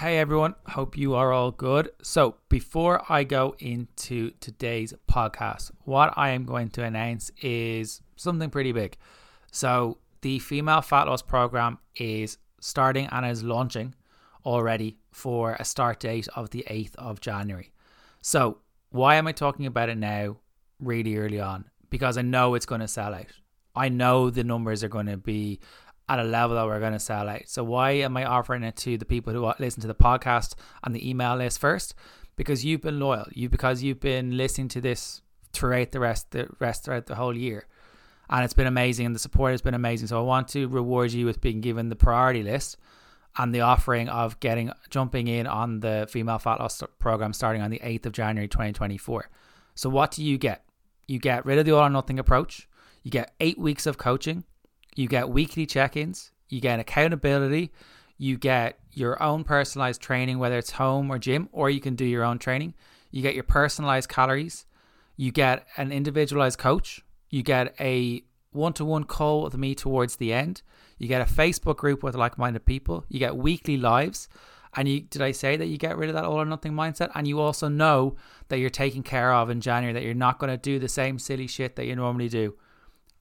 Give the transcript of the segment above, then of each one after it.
Hey everyone, hope you are all good. So, before I go into today's podcast, what I am going to announce is something pretty big. So, the female fat loss program is starting and is launching already for a start date of the 8th of January. So, why am I talking about it now really early on? Because I know it's going to sell out. I know the numbers are going to be at a level that we're going to sell out. So why am I offering it to the people who listen to the podcast and the email list first? Because you've been loyal. You because you've been listening to this throughout the rest the rest throughout the whole year. And it's been amazing and the support has been amazing. So I want to reward you with being given the priority list and the offering of getting jumping in on the female fat loss program starting on the 8th of January 2024. So what do you get? You get rid of the all or nothing approach. You get 8 weeks of coaching you get weekly check ins, you get accountability, you get your own personalized training, whether it's home or gym, or you can do your own training. You get your personalized calories, you get an individualized coach, you get a one to one call with me towards the end, you get a Facebook group with like minded people, you get weekly lives. And you did I say that you get rid of that all or nothing mindset? And you also know that you're taken care of in January, that you're not going to do the same silly shit that you normally do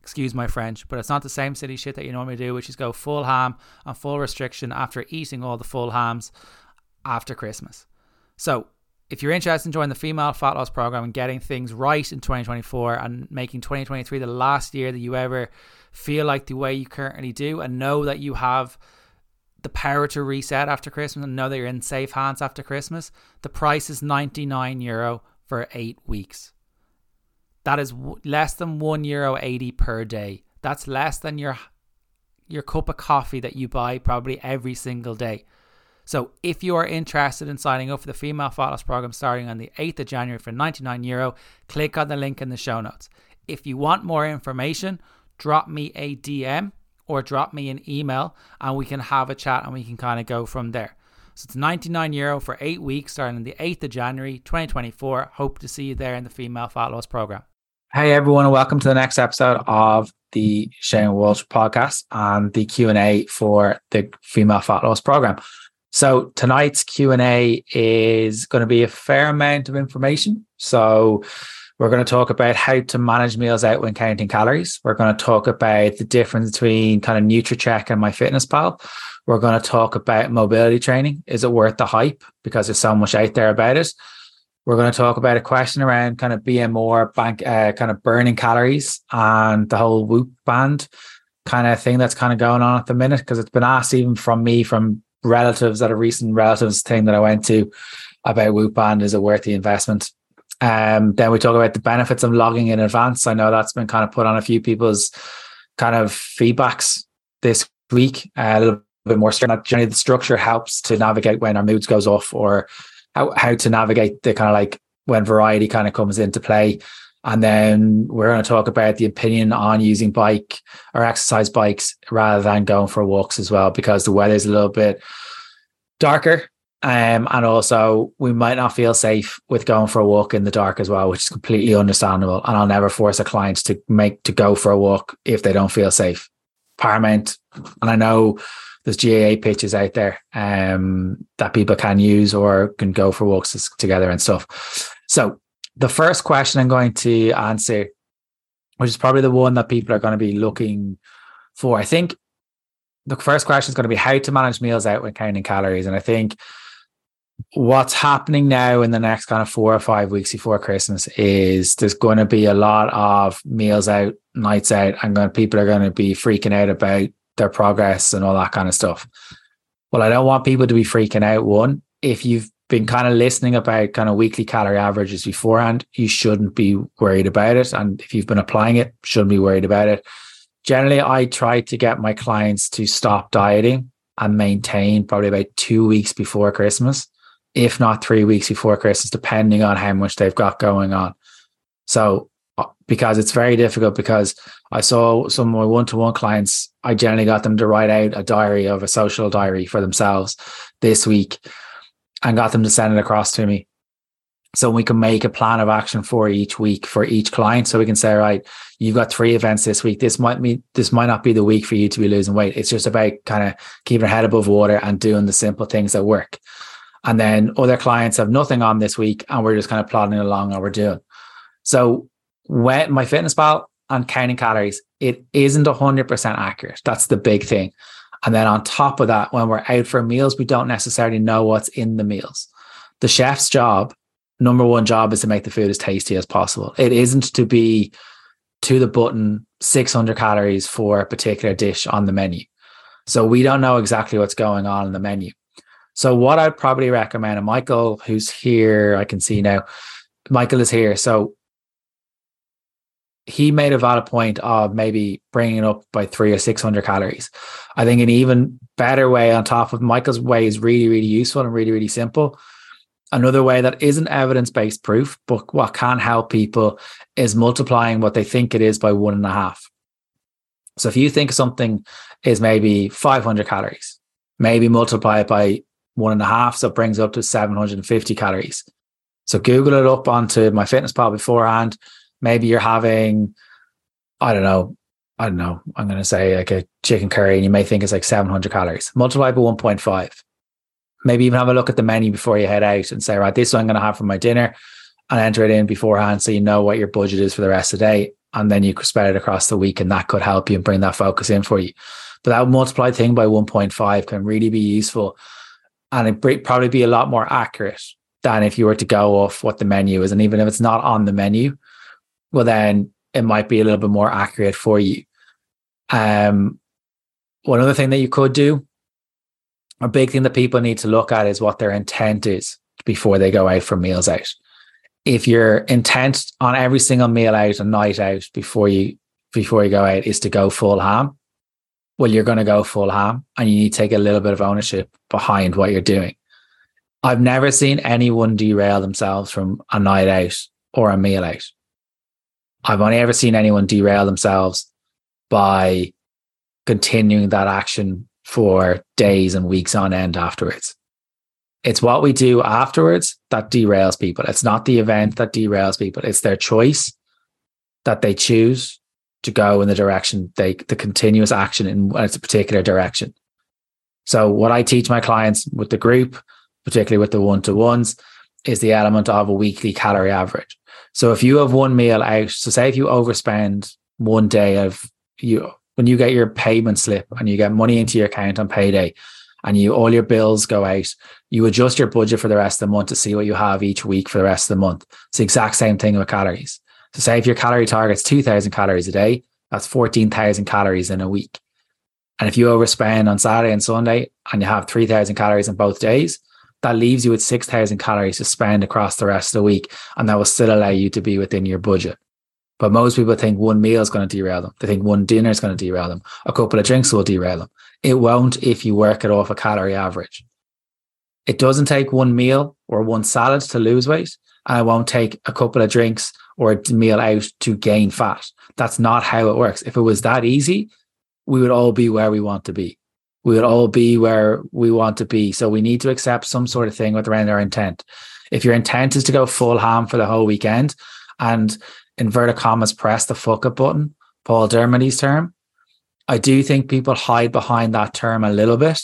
excuse my French, but it's not the same city shit that you normally do, which is go full ham and full restriction after eating all the full hams after Christmas. So, if you're interested in joining the female fat loss program and getting things right in 2024 and making 2023 the last year that you ever feel like the way you currently do, and know that you have the power to reset after Christmas and know that you're in safe hands after Christmas, the price is 99 euro for eight weeks. That is w- less than one euro eighty per day. That's less than your your cup of coffee that you buy probably every single day. So if you are interested in signing up for the Female Fat Loss program starting on the 8th of January for 99 euro, click on the link in the show notes. If you want more information, drop me a DM or drop me an email and we can have a chat and we can kind of go from there. So it's 99 euro for eight weeks starting on the 8th of January 2024. Hope to see you there in the Female Fat Loss program. Hey everyone, and welcome to the next episode of the Shane Walsh podcast and the Q and A for the Female Fat Loss Program. So tonight's Q and A is going to be a fair amount of information. So we're going to talk about how to manage meals out when counting calories. We're going to talk about the difference between kind of Nutracheck and MyFitnessPal. We're going to talk about mobility training. Is it worth the hype? Because there's so much out there about it. We're going to talk about a question around kind of BMR, bank, uh, kind of burning calories, and the whole Whoop band kind of thing that's kind of going on at the minute. Because it's been asked even from me, from relatives at a recent relatives thing that I went to about Whoop band. Is it worth the investment? Um, then we talk about the benefits of logging in advance. I know that's been kind of put on a few people's kind of feedbacks this week. Uh, a little bit more. Generally, the structure helps to navigate when our moods goes off or how, how to navigate the kind of like when variety kind of comes into play. And then we're going to talk about the opinion on using bike or exercise bikes rather than going for walks as well, because the weather is a little bit darker. Um, and also we might not feel safe with going for a walk in the dark as well, which is completely understandable. And I'll never force a client to make to go for a walk if they don't feel safe. Paramount. And I know there's GAA pitches out there um, that people can use or can go for walks together and stuff. So the first question I'm going to answer, which is probably the one that people are going to be looking for, I think the first question is going to be how to manage meals out when counting calories. And I think what's happening now in the next kind of four or five weeks before Christmas is there's going to be a lot of meals out, nights out, and people are going to be freaking out about their progress and all that kind of stuff. Well, I don't want people to be freaking out. One, if you've been kind of listening about kind of weekly calorie averages beforehand, you shouldn't be worried about it. And if you've been applying it, shouldn't be worried about it. Generally, I try to get my clients to stop dieting and maintain probably about two weeks before Christmas, if not three weeks before Christmas, depending on how much they've got going on. So because it's very difficult because I saw some of my one-to-one clients, I generally got them to write out a diary of a social diary for themselves this week and got them to send it across to me. So we can make a plan of action for each week for each client. So we can say, right, you've got three events this week. This might be this might not be the week for you to be losing weight. It's just about kind of keeping your head above water and doing the simple things that work. And then other clients have nothing on this week and we're just kind of plodding along and we're doing. So when my fitness pal and counting calories, it isn't 100% accurate. That's the big thing. And then on top of that, when we're out for meals, we don't necessarily know what's in the meals. The chef's job, number one job, is to make the food as tasty as possible. It isn't to be to the button 600 calories for a particular dish on the menu. So we don't know exactly what's going on in the menu. So what I'd probably recommend, and Michael, who's here, I can see now, Michael is here. So he made a valid point of maybe bringing it up by three or 600 calories. I think an even better way on top of Michael's way is really, really useful and really, really simple. Another way that isn't evidence based proof, but what can help people is multiplying what they think it is by one and a half. So if you think something is maybe 500 calories, maybe multiply it by one and a half. So it brings up to 750 calories. So Google it up onto MyFitnessPal beforehand maybe you're having, I don't know, I don't know, I'm going to say like a chicken curry and you may think it's like 700 calories. Multiply by 1.5. Maybe even have a look at the menu before you head out and say, right, this is I'm going to have for my dinner and enter it in beforehand so you know what your budget is for the rest of the day. And then you could spread it across the week and that could help you and bring that focus in for you. But that multiplied thing by 1.5 can really be useful and it probably be a lot more accurate than if you were to go off what the menu is. And even if it's not on the menu, well then it might be a little bit more accurate for you. Um, one other thing that you could do, a big thing that people need to look at is what their intent is before they go out for meals out. If your intent on every single meal out and night out before you before you go out is to go full ham, well, you're going to go full ham and you need to take a little bit of ownership behind what you're doing. I've never seen anyone derail themselves from a night out or a meal out. I've only ever seen anyone derail themselves by continuing that action for days and weeks on end afterwards. It's what we do afterwards that derails people. It's not the event that derails people. It's their choice that they choose to go in the direction they the continuous action in a particular direction. So what I teach my clients with the group, particularly with the one to ones, is the element of a weekly calorie average. So if you have one meal out, so say if you overspend one day of you when you get your payment slip and you get money into your account on payday and you all your bills go out, you adjust your budget for the rest of the month to see what you have each week for the rest of the month. It's the exact same thing with calories. So say if your calorie target's 2000 calories a day, that's 14,000 calories in a week. And if you overspend on Saturday and Sunday and you have 3,000 calories in both days, that leaves you with 6,000 calories to spend across the rest of the week. And that will still allow you to be within your budget. But most people think one meal is going to derail them. They think one dinner is going to derail them. A couple of drinks will derail them. It won't if you work it off a calorie average. It doesn't take one meal or one salad to lose weight. And it won't take a couple of drinks or a meal out to gain fat. That's not how it works. If it was that easy, we would all be where we want to be we will all be where we want to be. So we need to accept some sort of thing with around our intent. If your intent is to go full ham for the whole weekend and inverted commas press the fuck up button, Paul Dermody's term, I do think people hide behind that term a little bit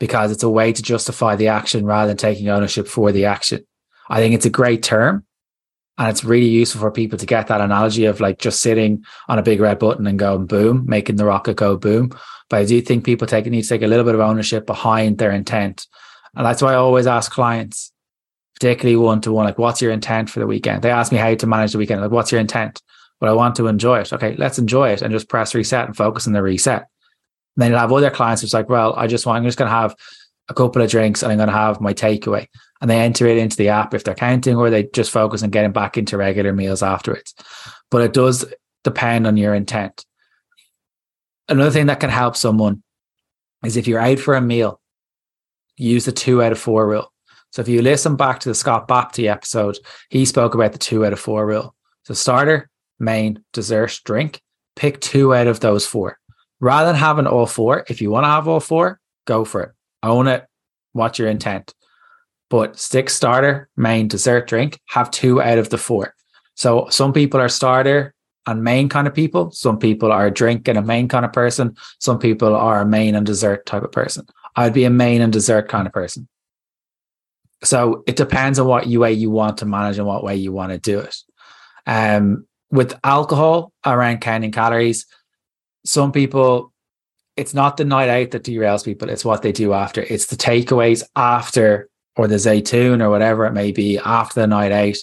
because it's a way to justify the action rather than taking ownership for the action. I think it's a great term and it's really useful for people to get that analogy of like just sitting on a big red button and going boom, making the rocket go boom. But I do think people take need to take a little bit of ownership behind their intent. And that's why I always ask clients, particularly one to one, like, what's your intent for the weekend? They ask me how to manage the weekend. Like, what's your intent? Well, I want to enjoy it. Okay, let's enjoy it and just press reset and focus on the reset. And then you'll have other clients who's like, well, I just want, I'm just going to have a couple of drinks and I'm going to have my takeaway. And they enter it into the app if they're counting, or they just focus on getting back into regular meals afterwards. But it does depend on your intent another thing that can help someone is if you're out for a meal, use the two out of four rule. So if you listen back to the Scott Baptie episode, he spoke about the two out of four rule. So starter, main, dessert, drink, pick two out of those four. Rather than having all four, if you want to have all four, go for it. Own it. What's your intent? But stick starter, main, dessert, drink, have two out of the four. So some people are starter, and main kind of people. Some people are a drink and a main kind of person. Some people are a main and dessert type of person. I'd be a main and dessert kind of person. So it depends on what way you want to manage and what way you want to do it. Um, with alcohol around counting calories, some people, it's not the night out that derails people, it's what they do after. It's the takeaways after, or the Zaytoon or whatever it may be after the night out,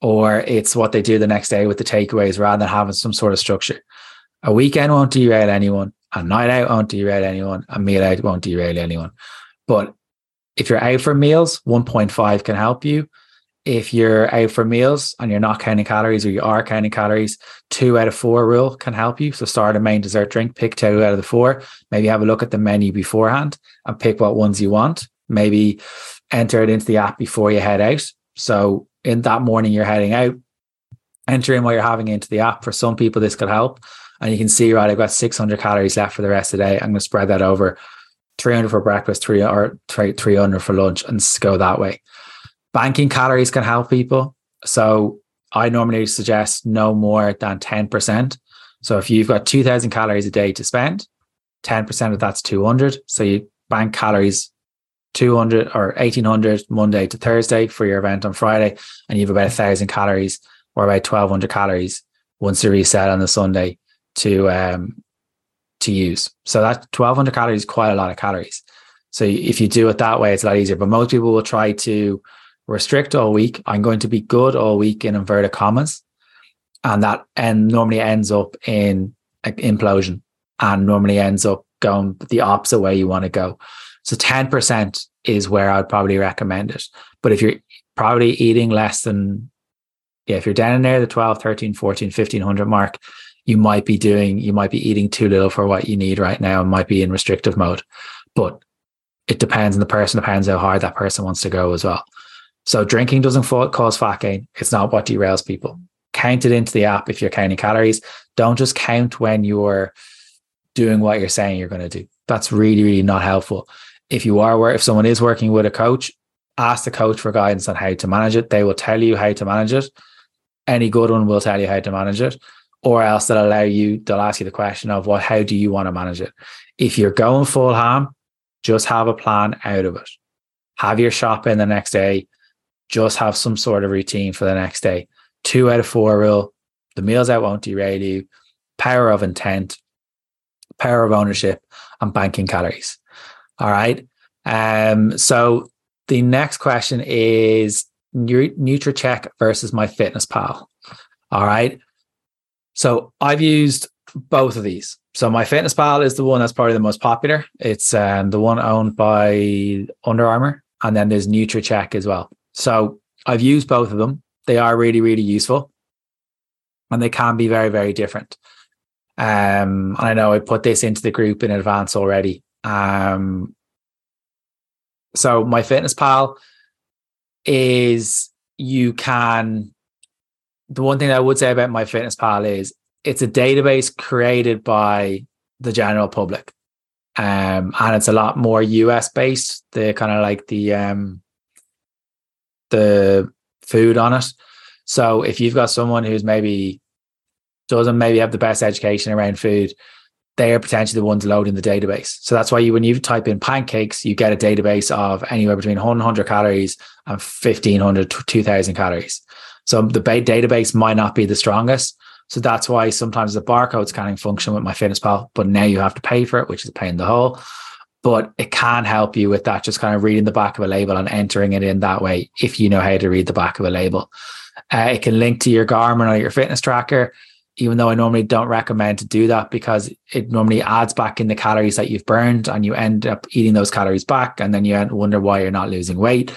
or it's what they do the next day with the takeaways rather than having some sort of structure. A weekend won't derail anyone, a night out won't derail anyone, a meal out won't derail anyone. But if you're out for meals, 1.5 can help you if you're out for meals and you're not counting calories or you are counting calories, two out of four rule can help you. So start a main dessert drink, pick two out of the four. Maybe have a look at the menu beforehand and pick what ones you want. Maybe enter it into the app before you head out. So in that morning you're heading out, enter in what you're having into the app. For some people, this could help. And you can see, right, I've got 600 calories left for the rest of the day. I'm going to spread that over 300 for breakfast, three or 300 for lunch and go that way banking calories can help people. So I normally suggest no more than 10%. So if you've got 2000 calories a day to spend, 10% of that's 200. So you bank calories 200 or 1800 Monday to Thursday for your event on Friday. And you have about a thousand calories or about 1200 calories once you reset on the Sunday to, um, to use. So that 1200 calories quite a lot of calories. So if you do it that way, it's a lot easier. But most people will try to restrict all week. I'm going to be good all week in inverted commas. And that and normally ends up in an implosion and normally ends up going the opposite way you want to go. So 10% is where I'd probably recommend it. But if you're probably eating less than, yeah, if you're down in there, the 12, 13, 14, 1500 mark, you might be doing, you might be eating too little for what you need right now and might be in restrictive mode. But it depends on the person, depends how hard that person wants to go as well. So drinking doesn't cause fat gain. It's not what derails people. Count it into the app if you're counting calories. Don't just count when you're doing what you're saying you're going to do. That's really, really not helpful. If you are, if someone is working with a coach, ask the coach for guidance on how to manage it. They will tell you how to manage it. Any good one will tell you how to manage it, or else they'll allow you, they'll ask you the question of what, how do you want to manage it? If you're going full ham, just have a plan out of it. Have your shop in the next day just have some sort of routine for the next day. Two out of four rule. The meals out won't derail you. Power of intent, power of ownership, and banking calories. All right. Um, so the next question is Nutracheck versus MyFitnessPal. All right. So I've used both of these. So MyFitnessPal is the one that's probably the most popular. It's um, the one owned by Under Armour, and then there's Nutracheck as well. So I've used both of them. They are really, really useful and they can be very, very different. Um, and I know I put this into the group in advance already. Um, so MyFitnessPal is you can the one thing I would say about my fitness pal is it's a database created by the general public. Um, and it's a lot more US based. The kind of like the um, the food on it. So if you've got someone who's maybe doesn't maybe have the best education around food, they are potentially the ones loading the database. So that's why you, when you type in pancakes, you get a database of anywhere between 100 calories and 1500 to 2000 calories. So the database might not be the strongest. So that's why sometimes the barcode scanning function with my fitness pal, but now you have to pay for it, which is a pain in the hole but it can help you with that, just kind of reading the back of a label and entering it in that way if you know how to read the back of a label. Uh, it can link to your Garmin or your fitness tracker, even though I normally don't recommend to do that because it normally adds back in the calories that you've burned and you end up eating those calories back and then you wonder why you're not losing weight.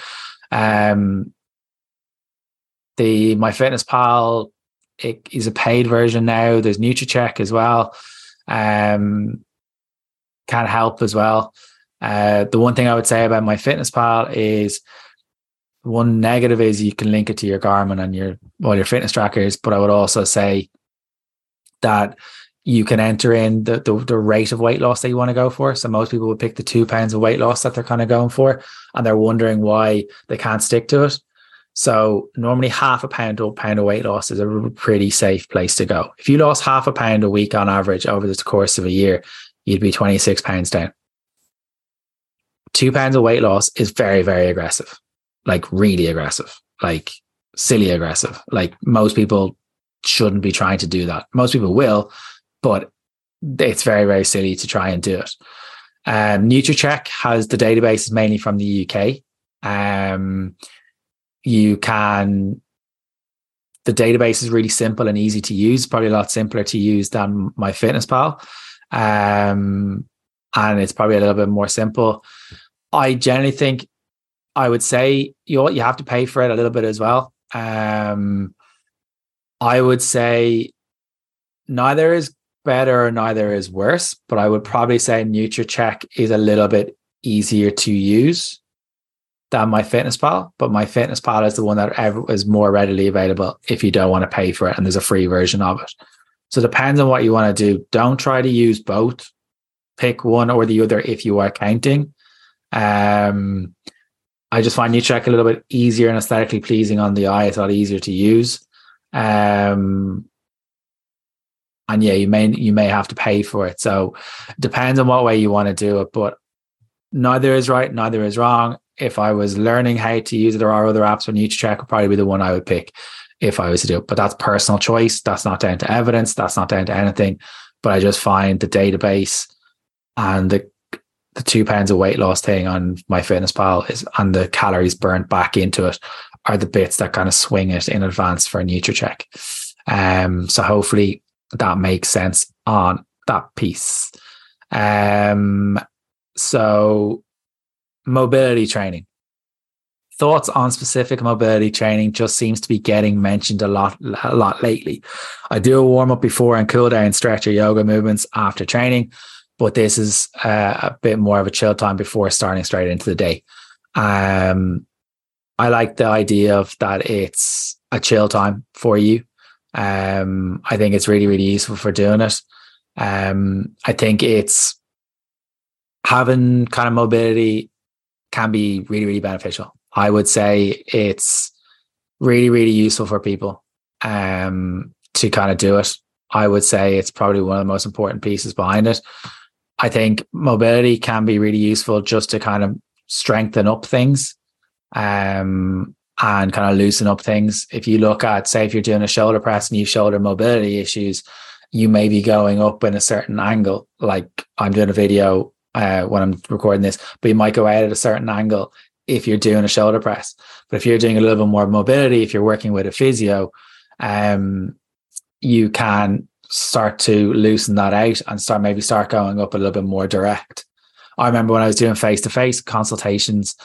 Um, the MyFitnessPal it is a paid version now. There's Nutracheck as well. Um, can help as well. Uh, the one thing I would say about MyFitnessPal is one negative is you can link it to your Garmin and your all your fitness trackers, but I would also say that you can enter in the, the, the rate of weight loss that you want to go for. So most people would pick the two pounds of weight loss that they're kind of going for, and they're wondering why they can't stick to it. So normally half a pound or pound of weight loss is a pretty safe place to go. If you lost half a pound a week on average over the course of a year, you'd be 26 pounds down. Two pounds of weight loss is very, very aggressive. like really aggressive, like silly aggressive. Like most people shouldn't be trying to do that. Most people will, but it's very, very silly to try and do it. Um, Nutracheck has the database mainly from the UK. Um, you can, the database is really simple and easy to use, probably a lot simpler to use than MyFitnessPal. Um, and it's probably a little bit more simple. I generally think I would say you you have to pay for it a little bit as well. Um, I would say neither is better or neither is worse, but I would probably say Nutracheck is a little bit easier to use than MyFitnessPal. But MyFitnessPal is the one that is more readily available if you don't want to pay for it, and there's a free version of it. So it depends on what you want to do. Don't try to use both. Pick one or the other if you are counting. Um, I just find Nutracheck a little bit easier and aesthetically pleasing on the eye. It's a lot easier to use. Um, and yeah, you may you may have to pay for it. So depends on what way you want to do it. But neither is right, neither is wrong. If I was learning how to use it, there are other apps for Nutracheck would probably be the one I would pick if I was to do it. But that's personal choice. That's not down to evidence. That's not down to anything. But I just find the database and the the two pounds of weight loss thing on MyFitnessPal is and the calories burnt back into it are the bits that kind of swing it in advance for a Nutracheck. Um, so hopefully that makes sense on that piece. Um, so mobility training. Thoughts on specific mobility training just seems to be getting mentioned a lot, a lot lately. I do a warm up before and cool down stretch or yoga movements after training, but this is uh, a bit more of a chill time before starting straight into the day. Um, I like the idea of that it's a chill time for you. Um, I think it's really, really useful for doing it. Um, I think it's having kind of mobility can be really, really beneficial. I would say it's really, really useful for people um, to kind of do it. I would say it's probably one of the most important pieces behind it. I think mobility can be really useful just to kind of strengthen up things. Um, and kind of loosen up things. If you look at, say, if you're doing a shoulder press and you've shoulder mobility issues, you may be going up in a certain angle. Like I'm doing a video uh, when I'm recording this, but you might go out at a certain angle if you're doing a shoulder press. But if you're doing a little bit more mobility, if you're working with a physio, um, you can start to loosen that out and start maybe start going up a little bit more direct. I remember when I was doing face to face consultations,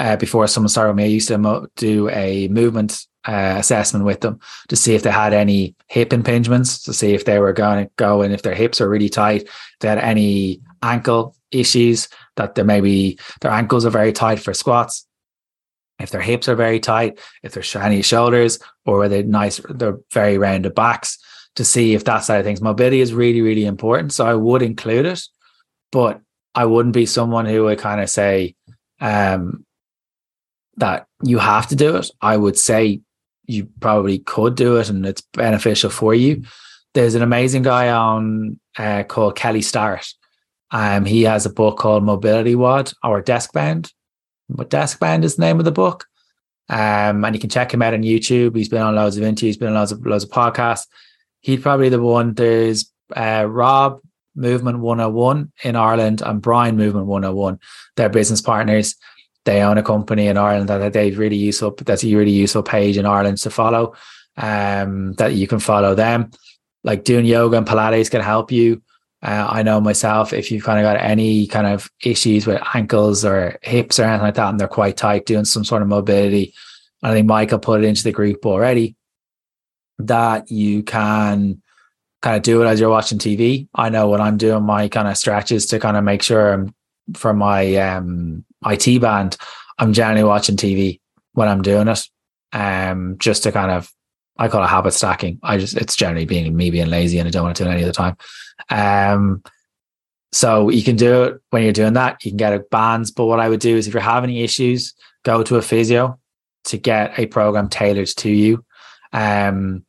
uh, before someone started with me, I used to mo- do a movement uh, assessment with them to see if they had any hip impingements, to see if they were going to go and if their hips are really tight, they had any ankle issues, that there maybe their ankles are very tight for squats, if their hips are very tight, if they're shiny shoulders, or whether nice, they're very rounded backs, to see if that side of things. Mobility is really, really important. So I would include it, but I wouldn't be someone who would kind of say, um, that you have to do it. I would say you probably could do it and it's beneficial for you. There's an amazing guy on uh, called Kelly Starrett. Um, he has a book called Mobility WOD or Desk Bound. But Desk Bound is the name of the book. Um, and you can check him out on YouTube. He's been on loads of interviews, been on loads of loads of podcasts. He's probably the one. There's uh, Rob Movement 101 in Ireland and Brian Movement 101. They're business partners they own a company in Ireland that they've really useful. That's a really useful page in Ireland to follow. Um, that you can follow them. Like doing yoga and Pilates can help you. Uh, I know myself, if you've kind of got any kind of issues with ankles or hips or anything like that, and they're quite tight, doing some sort of mobility. I think Michael put it into the group already that you can kind of do it as you're watching TV. I know when I'm doing my kind of stretches to kind of make sure I'm for my um IT band, I'm generally watching TV when I'm doing it. Um, just to kind of, I call it habit stacking. I just, it's generally being me being lazy and I don't want to do it any other time. Um, so you can do it when you're doing that. You can get a bands. But what I would do is if you're having any issues, go to a physio to get a program tailored to you. Um,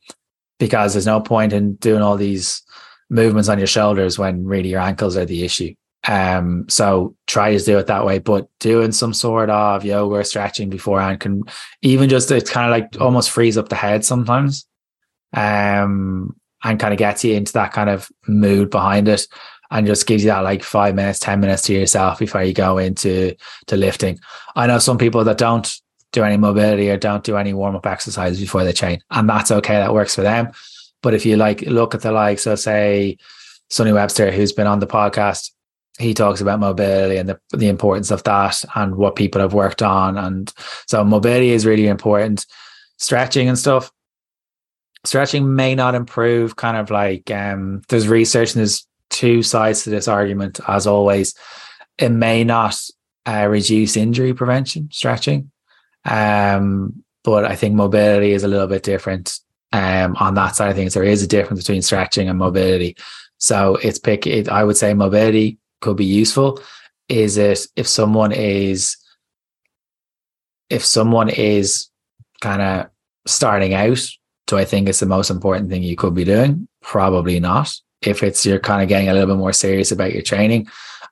because there's no point in doing all these movements on your shoulders when really your ankles are the issue. Um, so try to do it that way, but doing some sort of yoga or stretching beforehand can even just it's kind of like almost frees up the head sometimes. Um, and kind of gets you into that kind of mood behind it and just gives you that like five minutes, 10 minutes to yourself before you go into to lifting. I know some people that don't do any mobility or don't do any warm up exercises before they train, and that's okay. That works for them. But if you like look at the likes of say Sonny Webster, who's been on the podcast, he talks about mobility and the, the importance of that and what people have worked on. And so mobility is really important. Stretching and stuff. Stretching may not improve kind of like um there's research and there's two sides to this argument as always. It may not uh, reduce injury prevention, stretching. Um, but I think mobility is a little bit different um, on that side of things. There is a difference between stretching and mobility. So it's pick it, I would say mobility could be useful. Is it if someone is if someone is kind of starting out, do I think it's the most important thing you could be doing? Probably not. If it's you're kind of getting a little bit more serious about your training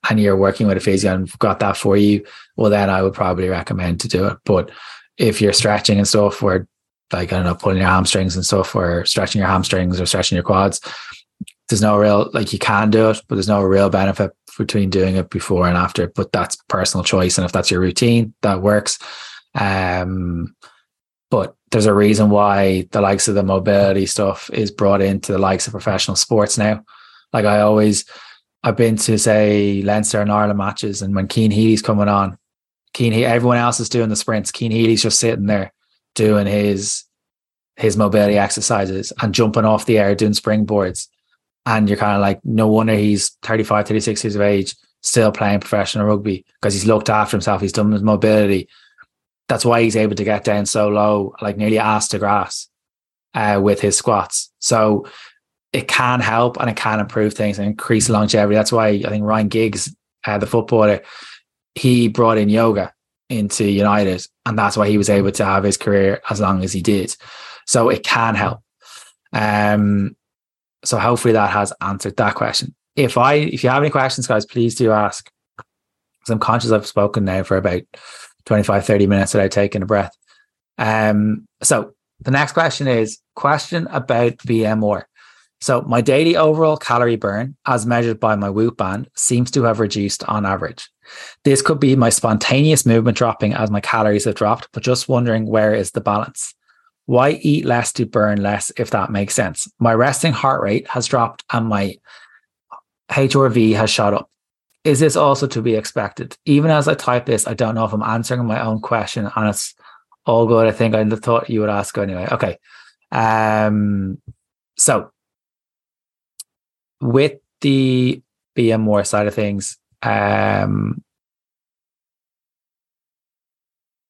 and you're working with a physio and got that for you, well then I would probably recommend to do it. But if you're stretching and stuff where like I don't know, pulling your hamstrings and stuff or stretching your hamstrings or stretching your quads, there's no real like you can do it, but there's no real benefit between doing it before and after. But that's personal choice, and if that's your routine, that works. Um, but there's a reason why the likes of the mobility stuff is brought into the likes of professional sports now. Like I always, I've been to say Leinster and Ireland matches, and when Cian Healy's coming on, Cian he- everyone else is doing the sprints. Cian Healy's just sitting there doing his his mobility exercises and jumping off the air doing springboards and you're kind of like, no wonder he's 35, 36 years of age, still playing professional rugby because he's looked after himself. He's done his mobility. That's why he's able to get down so low, like nearly ass to grass uh, with his squats. So it can help and it can improve things and increase longevity. That's why I think Ryan Giggs, uh, the footballer, he brought in yoga into United, and that's why he was able to have his career as long as he did. So it can help. Um, so hopefully that has answered that question. If I if you have any questions, guys, please do ask. Because I'm conscious I've spoken now for about 25, 30 minutes without taking a breath. Um, so the next question is question about BMR. So my daily overall calorie burn, as measured by my Whoop band, seems to have reduced on average. This could be my spontaneous movement dropping as my calories have dropped, but just wondering where is the balance? Why eat less to burn less, if that makes sense? My resting heart rate has dropped and my HRV has shot up. Is this also to be expected? Even as I type this, I don't know if I'm answering my own question and it's all good. I think I thought you would ask anyway. Okay. Um, so with the BMR side of things, um,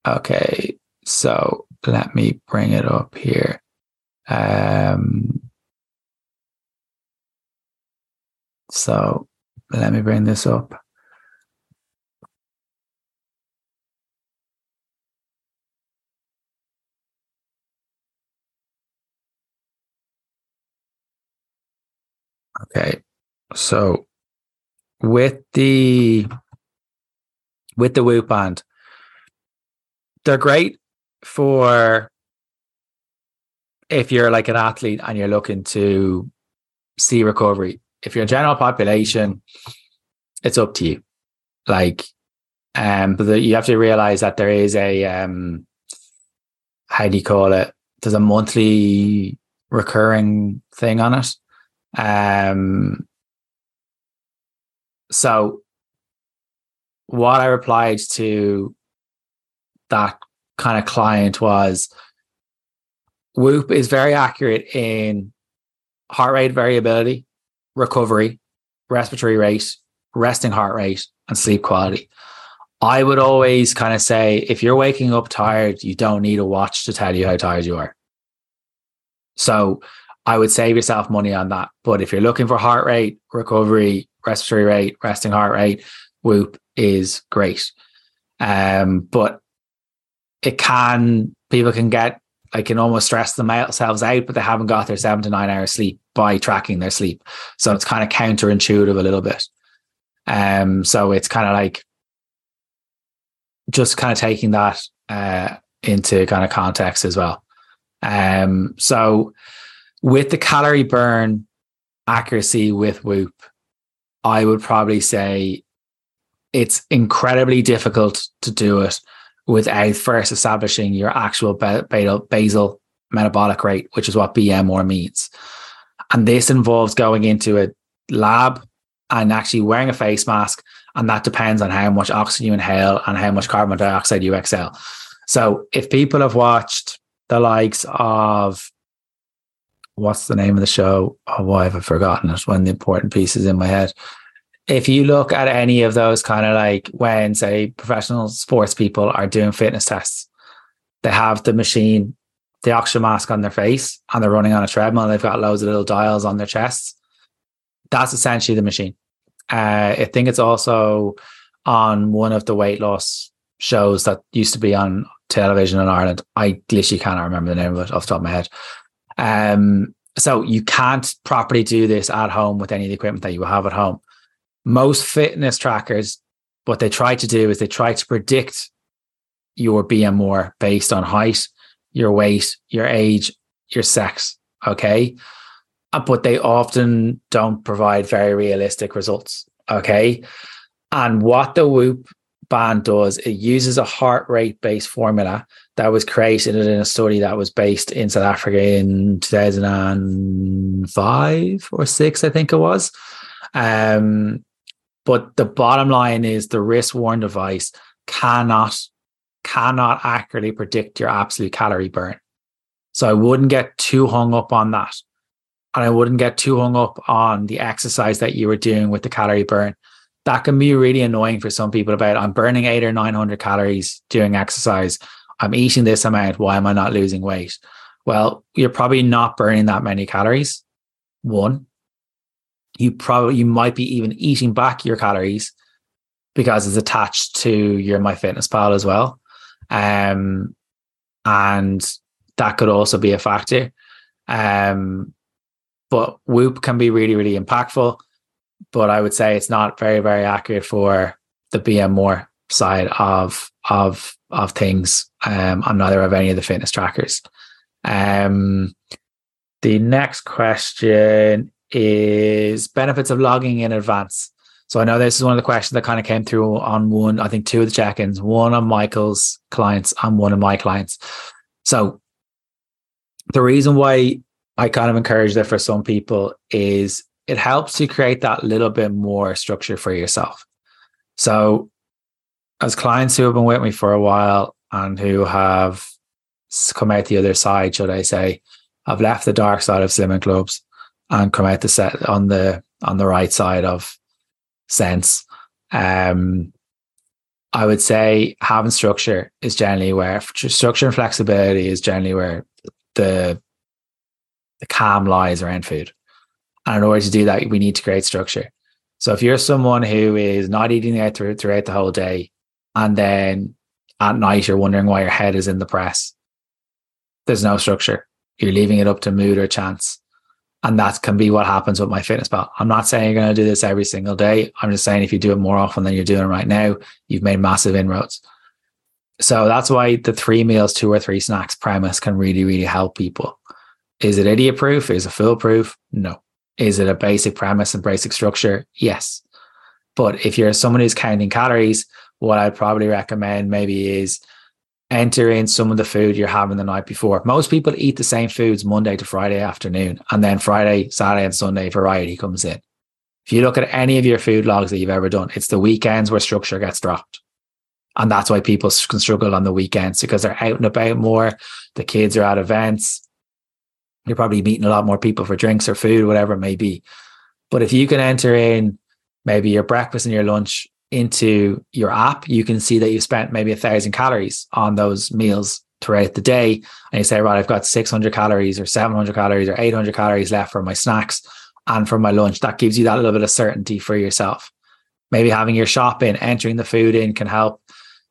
okay, so let me bring it up here. Um, so let me bring this up. Okay. So with the with the Whoop band, they're great for if you're like an athlete and you're looking to see recovery. If you're a general population, it's up to you. Like, um, but the, you have to realize that there is a um, how do you call it? There's a monthly recurring thing on it. Um, so what I replied to that kind of client was Whoop is very accurate in heart rate variability, recovery, respiratory rate, resting heart rate, and sleep quality. I would always kind of say if you're waking up tired, you don't need a watch to tell you how tired you are. So I would save yourself money on that. But if you're looking for heart rate, recovery, respiratory rate, resting heart rate, Whoop is great. Um, but it can people can get I can almost stress themselves out, but they haven't got their seven to nine hours sleep by tracking their sleep. So it's kind of counterintuitive a little bit. Um, so it's kind of like just kind of taking that uh, into kind of context as well. Um, so with the calorie burn accuracy with Whoop, I would probably say it's incredibly difficult to do it without first establishing your actual basal metabolic rate, which is what BMR means. And this involves going into a lab and actually wearing a face mask. And that depends on how much oxygen you inhale and how much carbon dioxide you exhale. So if people have watched the likes of what's the name of the show? Oh, why have I forgotten it? One of the important pieces in my head. If you look at any of those kind of like when, say, professional sports people are doing fitness tests, they have the machine, the oxygen mask on their face, and they're running on a treadmill. And they've got loads of little dials on their chests. That's essentially the machine. Uh, I think it's also on one of the weight loss shows that used to be on television in Ireland. I literally cannot remember the name of it off the top of my head. Um, so you can't properly do this at home with any of the equipment that you have at home. Most fitness trackers, what they try to do is they try to predict your BMR based on height, your weight, your age, your sex. Okay. Uh, but they often don't provide very realistic results. Okay. And what the Whoop band does, it uses a heart rate based formula that was created in a study that was based in South Africa in 2005 or six, I think it was. Um, but the bottom line is the wrist worn device cannot cannot accurately predict your absolute calorie burn. So I wouldn't get too hung up on that. And I wouldn't get too hung up on the exercise that you were doing with the calorie burn that can be really annoying for some people about I'm burning eight or 900 calories doing exercise. I'm eating this amount. Why am I not losing weight? Well, you're probably not burning that many calories. One, you probably, you might be even eating back your calories because it's attached to your MyFitnessPal as well. Um, and that could also be a factor. Um, but Whoop can be really, really impactful but I would say it's not very, very accurate for the BMR side of of of things. Um, on neither of any of the fitness trackers. Um, the next question is benefits of logging in advance. So I know this is one of the questions that kind of came through on one, I think two of the check-ins, one on Michael's clients and one of my clients. So the reason why I kind of encourage that for some people is it helps to create that little bit more structure for yourself. So, as clients who have been with me for a while and who have come out the other side, should I say, have left the dark side of slimming clubs and come out the set on the on the right side of sense. Um, I would say having structure is generally where structure and flexibility is generally where the the calm lies around food. And in order to do that, we need to create structure. So if you're someone who is not eating out throughout the whole day, and then at night you're wondering why your head is in the press, there's no structure. You're leaving it up to mood or chance. And that can be what happens with MyFitnessPal. I'm not saying you're going to do this every single day. I'm just saying if you do it more often than you're doing right now, you've made massive inroads. So that's why the three meals, two or three snacks premise can really, really help people. Is it idiot proof? Is it foolproof? No. Is it a basic premise and basic structure? Yes. But if you're someone who's counting calories, what I'd probably recommend maybe is enter in some of the food you're having the night before. Most people eat the same foods Monday to Friday afternoon, and then Friday, Saturday, and Sunday variety comes in. If you look at any of your food logs that you've ever done, it's the weekends where structure gets dropped. And that's why people can struggle on the weekends because they're out and about more. The kids are at events you're probably meeting a lot more people for drinks or food, whatever it may be. But if you can enter in maybe your breakfast and your lunch into your app, you can see that you've spent maybe a thousand calories on those meals throughout the day. And you say, right, I've got 600 calories or 700 calories or 800 calories left for my snacks and for my lunch. That gives you that little bit of certainty for yourself. Maybe having your shop in, entering the food in can help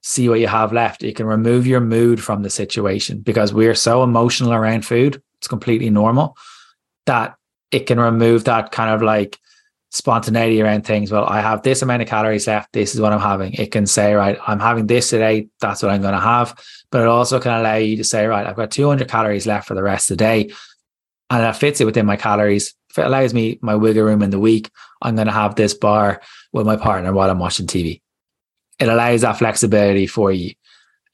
see what you have left. You can remove your mood from the situation because we are so emotional around food it's completely normal that it can remove that kind of like spontaneity around things. Well, I have this amount of calories left. This is what I'm having. It can say, right, I'm having this today. That's what I'm going to have. But it also can allow you to say, right, I've got 200 calories left for the rest of the day. And that fits it within my calories. If it allows me my wiggle room in the week, I'm going to have this bar with my partner while I'm watching TV. It allows that flexibility for you.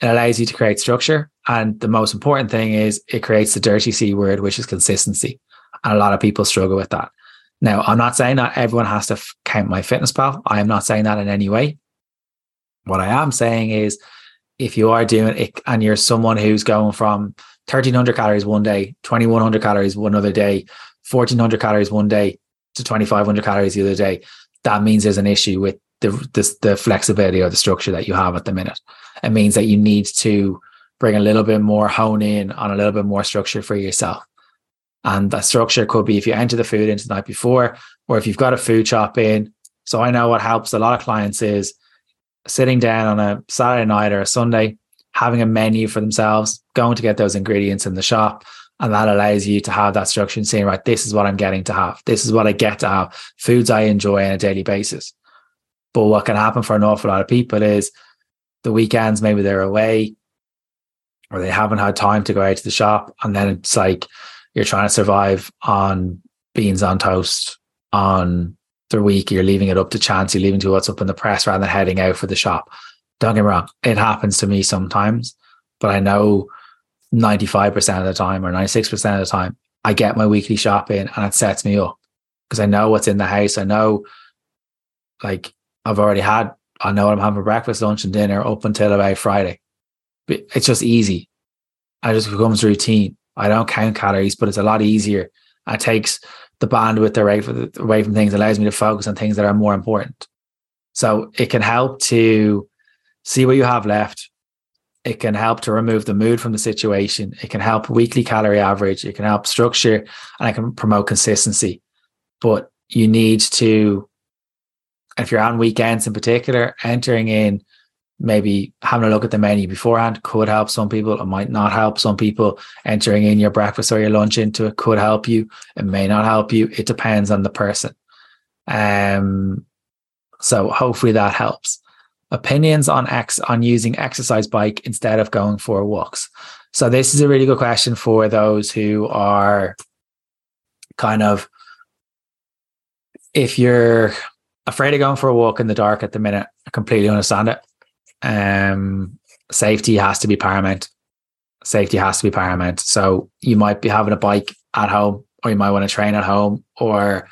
It allows you to create structure. And the most important thing is it creates the dirty C word, which is consistency. And a lot of people struggle with that. Now, I'm not saying that everyone has to f- count MyFitnessPal. I am not saying that in any way. What I am saying is if you are doing it and you're someone who's going from 1300 calories one day, 2100 calories one other day, 1400 calories one day to 2500 calories the other day, that means there's an issue with the, the, the flexibility or the structure that you have at the minute. It means that you need to bring a little bit more hone in on a little bit more structure for yourself. And that structure could be if you enter the food into the night before, or if you've got a food shop in. So I know what helps a lot of clients is sitting down on a Saturday night or a Sunday, having a menu for themselves, going to get those ingredients in the shop. And that allows you to have that structure and saying, right, this is what I'm getting to have. This is what I get to have. Foods I enjoy on a daily basis. But what can happen for an awful lot of people is the weekends, maybe they're away or they haven't had time to go out to the shop. And then it's like you're trying to survive on beans on toast on the week. You're leaving it up to chance. You're leaving to what's up in the press rather than heading out for the shop. Don't get me wrong. It happens to me sometimes, but I know 95% of the time or 96% of the time, I get my weekly shop in and it sets me up because I know what's in the house. I know like I've already had, I know what I'm having for breakfast, lunch, and dinner up until about Friday. It's just easy. It just becomes routine. I don't count calories, but it's a lot easier. It takes the bandwidth away from, away from things, allows me to focus on things that are more important. So it can help to see what you have left. It can help to remove the mood from the situation. It can help weekly calorie average. It can help structure and it can promote consistency. But you need to, if you're on weekends in particular, entering in maybe having a look at the menu beforehand could help some people. It might not help some people. Entering in your breakfast or your lunch into it could help you. It may not help you. It depends on the person. Um, so hopefully that helps. Opinions on X on using exercise bike instead of going for walks. So this is a really good question for those who are kind of if you're afraid of going for a walk in the dark at the minute, I completely understand it um, safety has to be paramount. Safety has to be paramount. So you might be having a bike at home, or you might want to train at home, or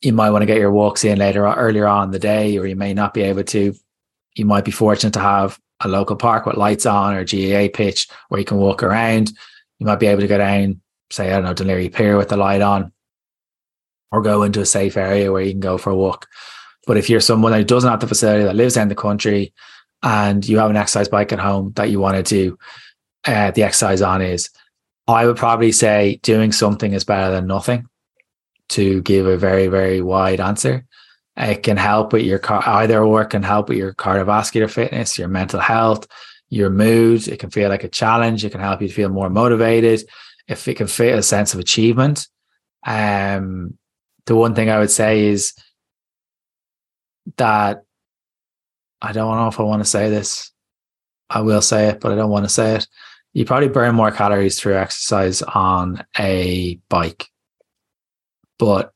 you might want to get your walks in later earlier on in the day, or you may not be able to. You might be fortunate to have a local park with lights on or GAA pitch where you can walk around. You might be able to go down, say, I don't know, Laoghaire Pier with the light on, or go into a safe area where you can go for a walk. But if you're someone that doesn't have the facility that lives in the country and you have an exercise bike at home that you want to do uh, the exercise on is, I would probably say doing something is better than nothing to give a very, very wide answer. It can help with your car, either or can help with your cardiovascular fitness, your mental health, your mood. It can feel like a challenge. It can help you to feel more motivated. If it can feel a sense of achievement. Um, the one thing I would say is that I don't know if I want to say this. I will say it, but I don't want to say it. You probably burn more calories through exercise on a bike, but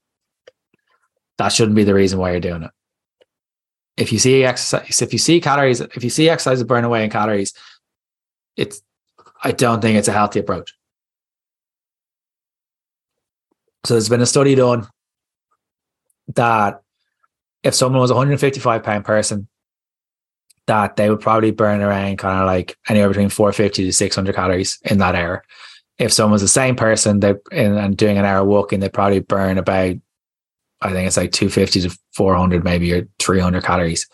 that shouldn't be the reason why you're doing it. If you see exercise, if you see calories, if you see exercise burn away in calories, it's, I don't think it's a healthy approach. So there's been a study done that if someone was a 155 pound person that they would probably burn around kind of like anywhere between 450 to 600 calories in that hour. If someone's the same person they and doing an hour walking, they probably burn about, I think it's like 250 to 400, maybe or 300 calories.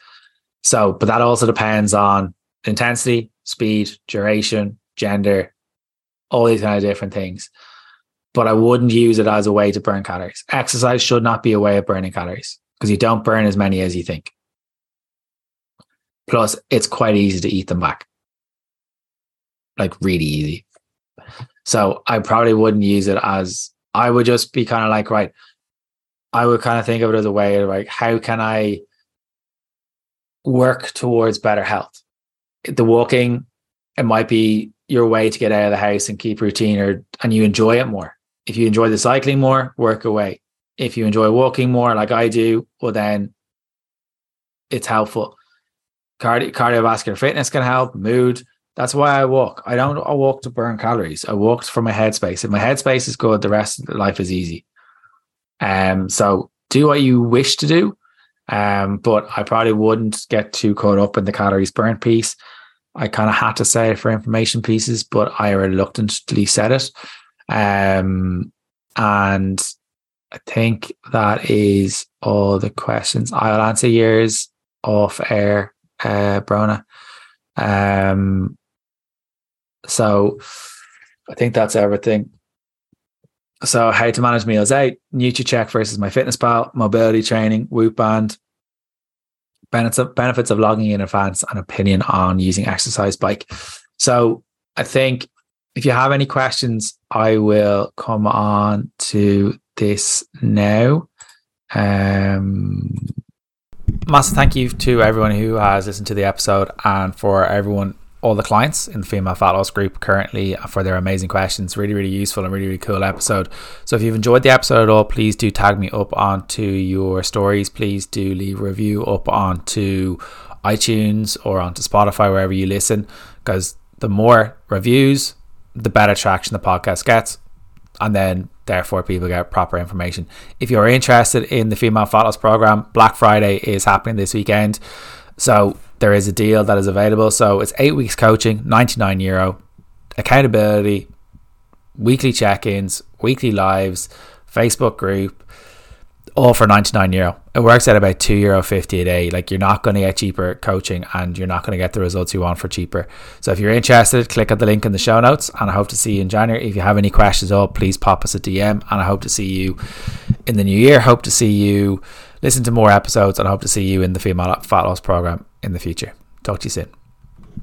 So, but that also depends on intensity, speed, duration, gender, all these kind of different things. But I wouldn't use it as a way to burn calories. Exercise should not be a way of burning calories because you don't burn as many as you think. Plus, it's quite easy to eat them back. Like, really easy. So, I probably wouldn't use it as I would just be kind of like, right, I would kind of think of it as a way of like, how can I work towards better health? The walking, it might be your way to get out of the house and keep routine or and you enjoy it more. If you enjoy the cycling more, work away. If you enjoy walking more, like I do, well then it's helpful. Cardi- cardiovascular fitness can help, mood. That's why I walk. I don't I walk to burn calories. I walk for my headspace. If my headspace is good, the rest of life is easy. Um, so do what you wish to do. Um, but I probably wouldn't get too caught up in the calories burnt piece. I kind of had to say it for information pieces, but I reluctantly said it. Um, and I think that is all the questions. I'll answer yours off air, uh, Brona. Um, so I think that's everything. So how to manage meals out, Nutracheck versus MyFitnessPal, mobility training, Whoop Band, benefits of, benefits of logging in advance, and opinion on using exercise bike. So I think if you have any questions, I will come on to this now. Um, Massive thank you to everyone who has listened to the episode and for everyone, all the clients in the Female Fat Loss group currently for their amazing questions. Really, really useful and really, really cool episode. So if you've enjoyed the episode at all, please do tag me up onto your stories. Please do leave a review up onto iTunes or onto Spotify, wherever you listen, because the more reviews, the better traction the podcast gets. And then therefore people get proper information. If you're interested in the Female Fat Loss program, Black Friday is happening this weekend. So there is a deal that is available. So it's eight weeks coaching, 99 euro, accountability, weekly check ins, weekly lives, Facebook group, all for 99 euro. It works at about 2 euro 50 a day. Like you're not going to get cheaper coaching and you're not going to get the results you want for cheaper. So if you're interested, click at the link in the show notes and I hope to see you in January. If you have any questions at all, please pop us a DM and I hope to see you in the new year. Hope to see you listen to more episodes and I hope to see you in the female fat loss program in the future. Talk to you soon.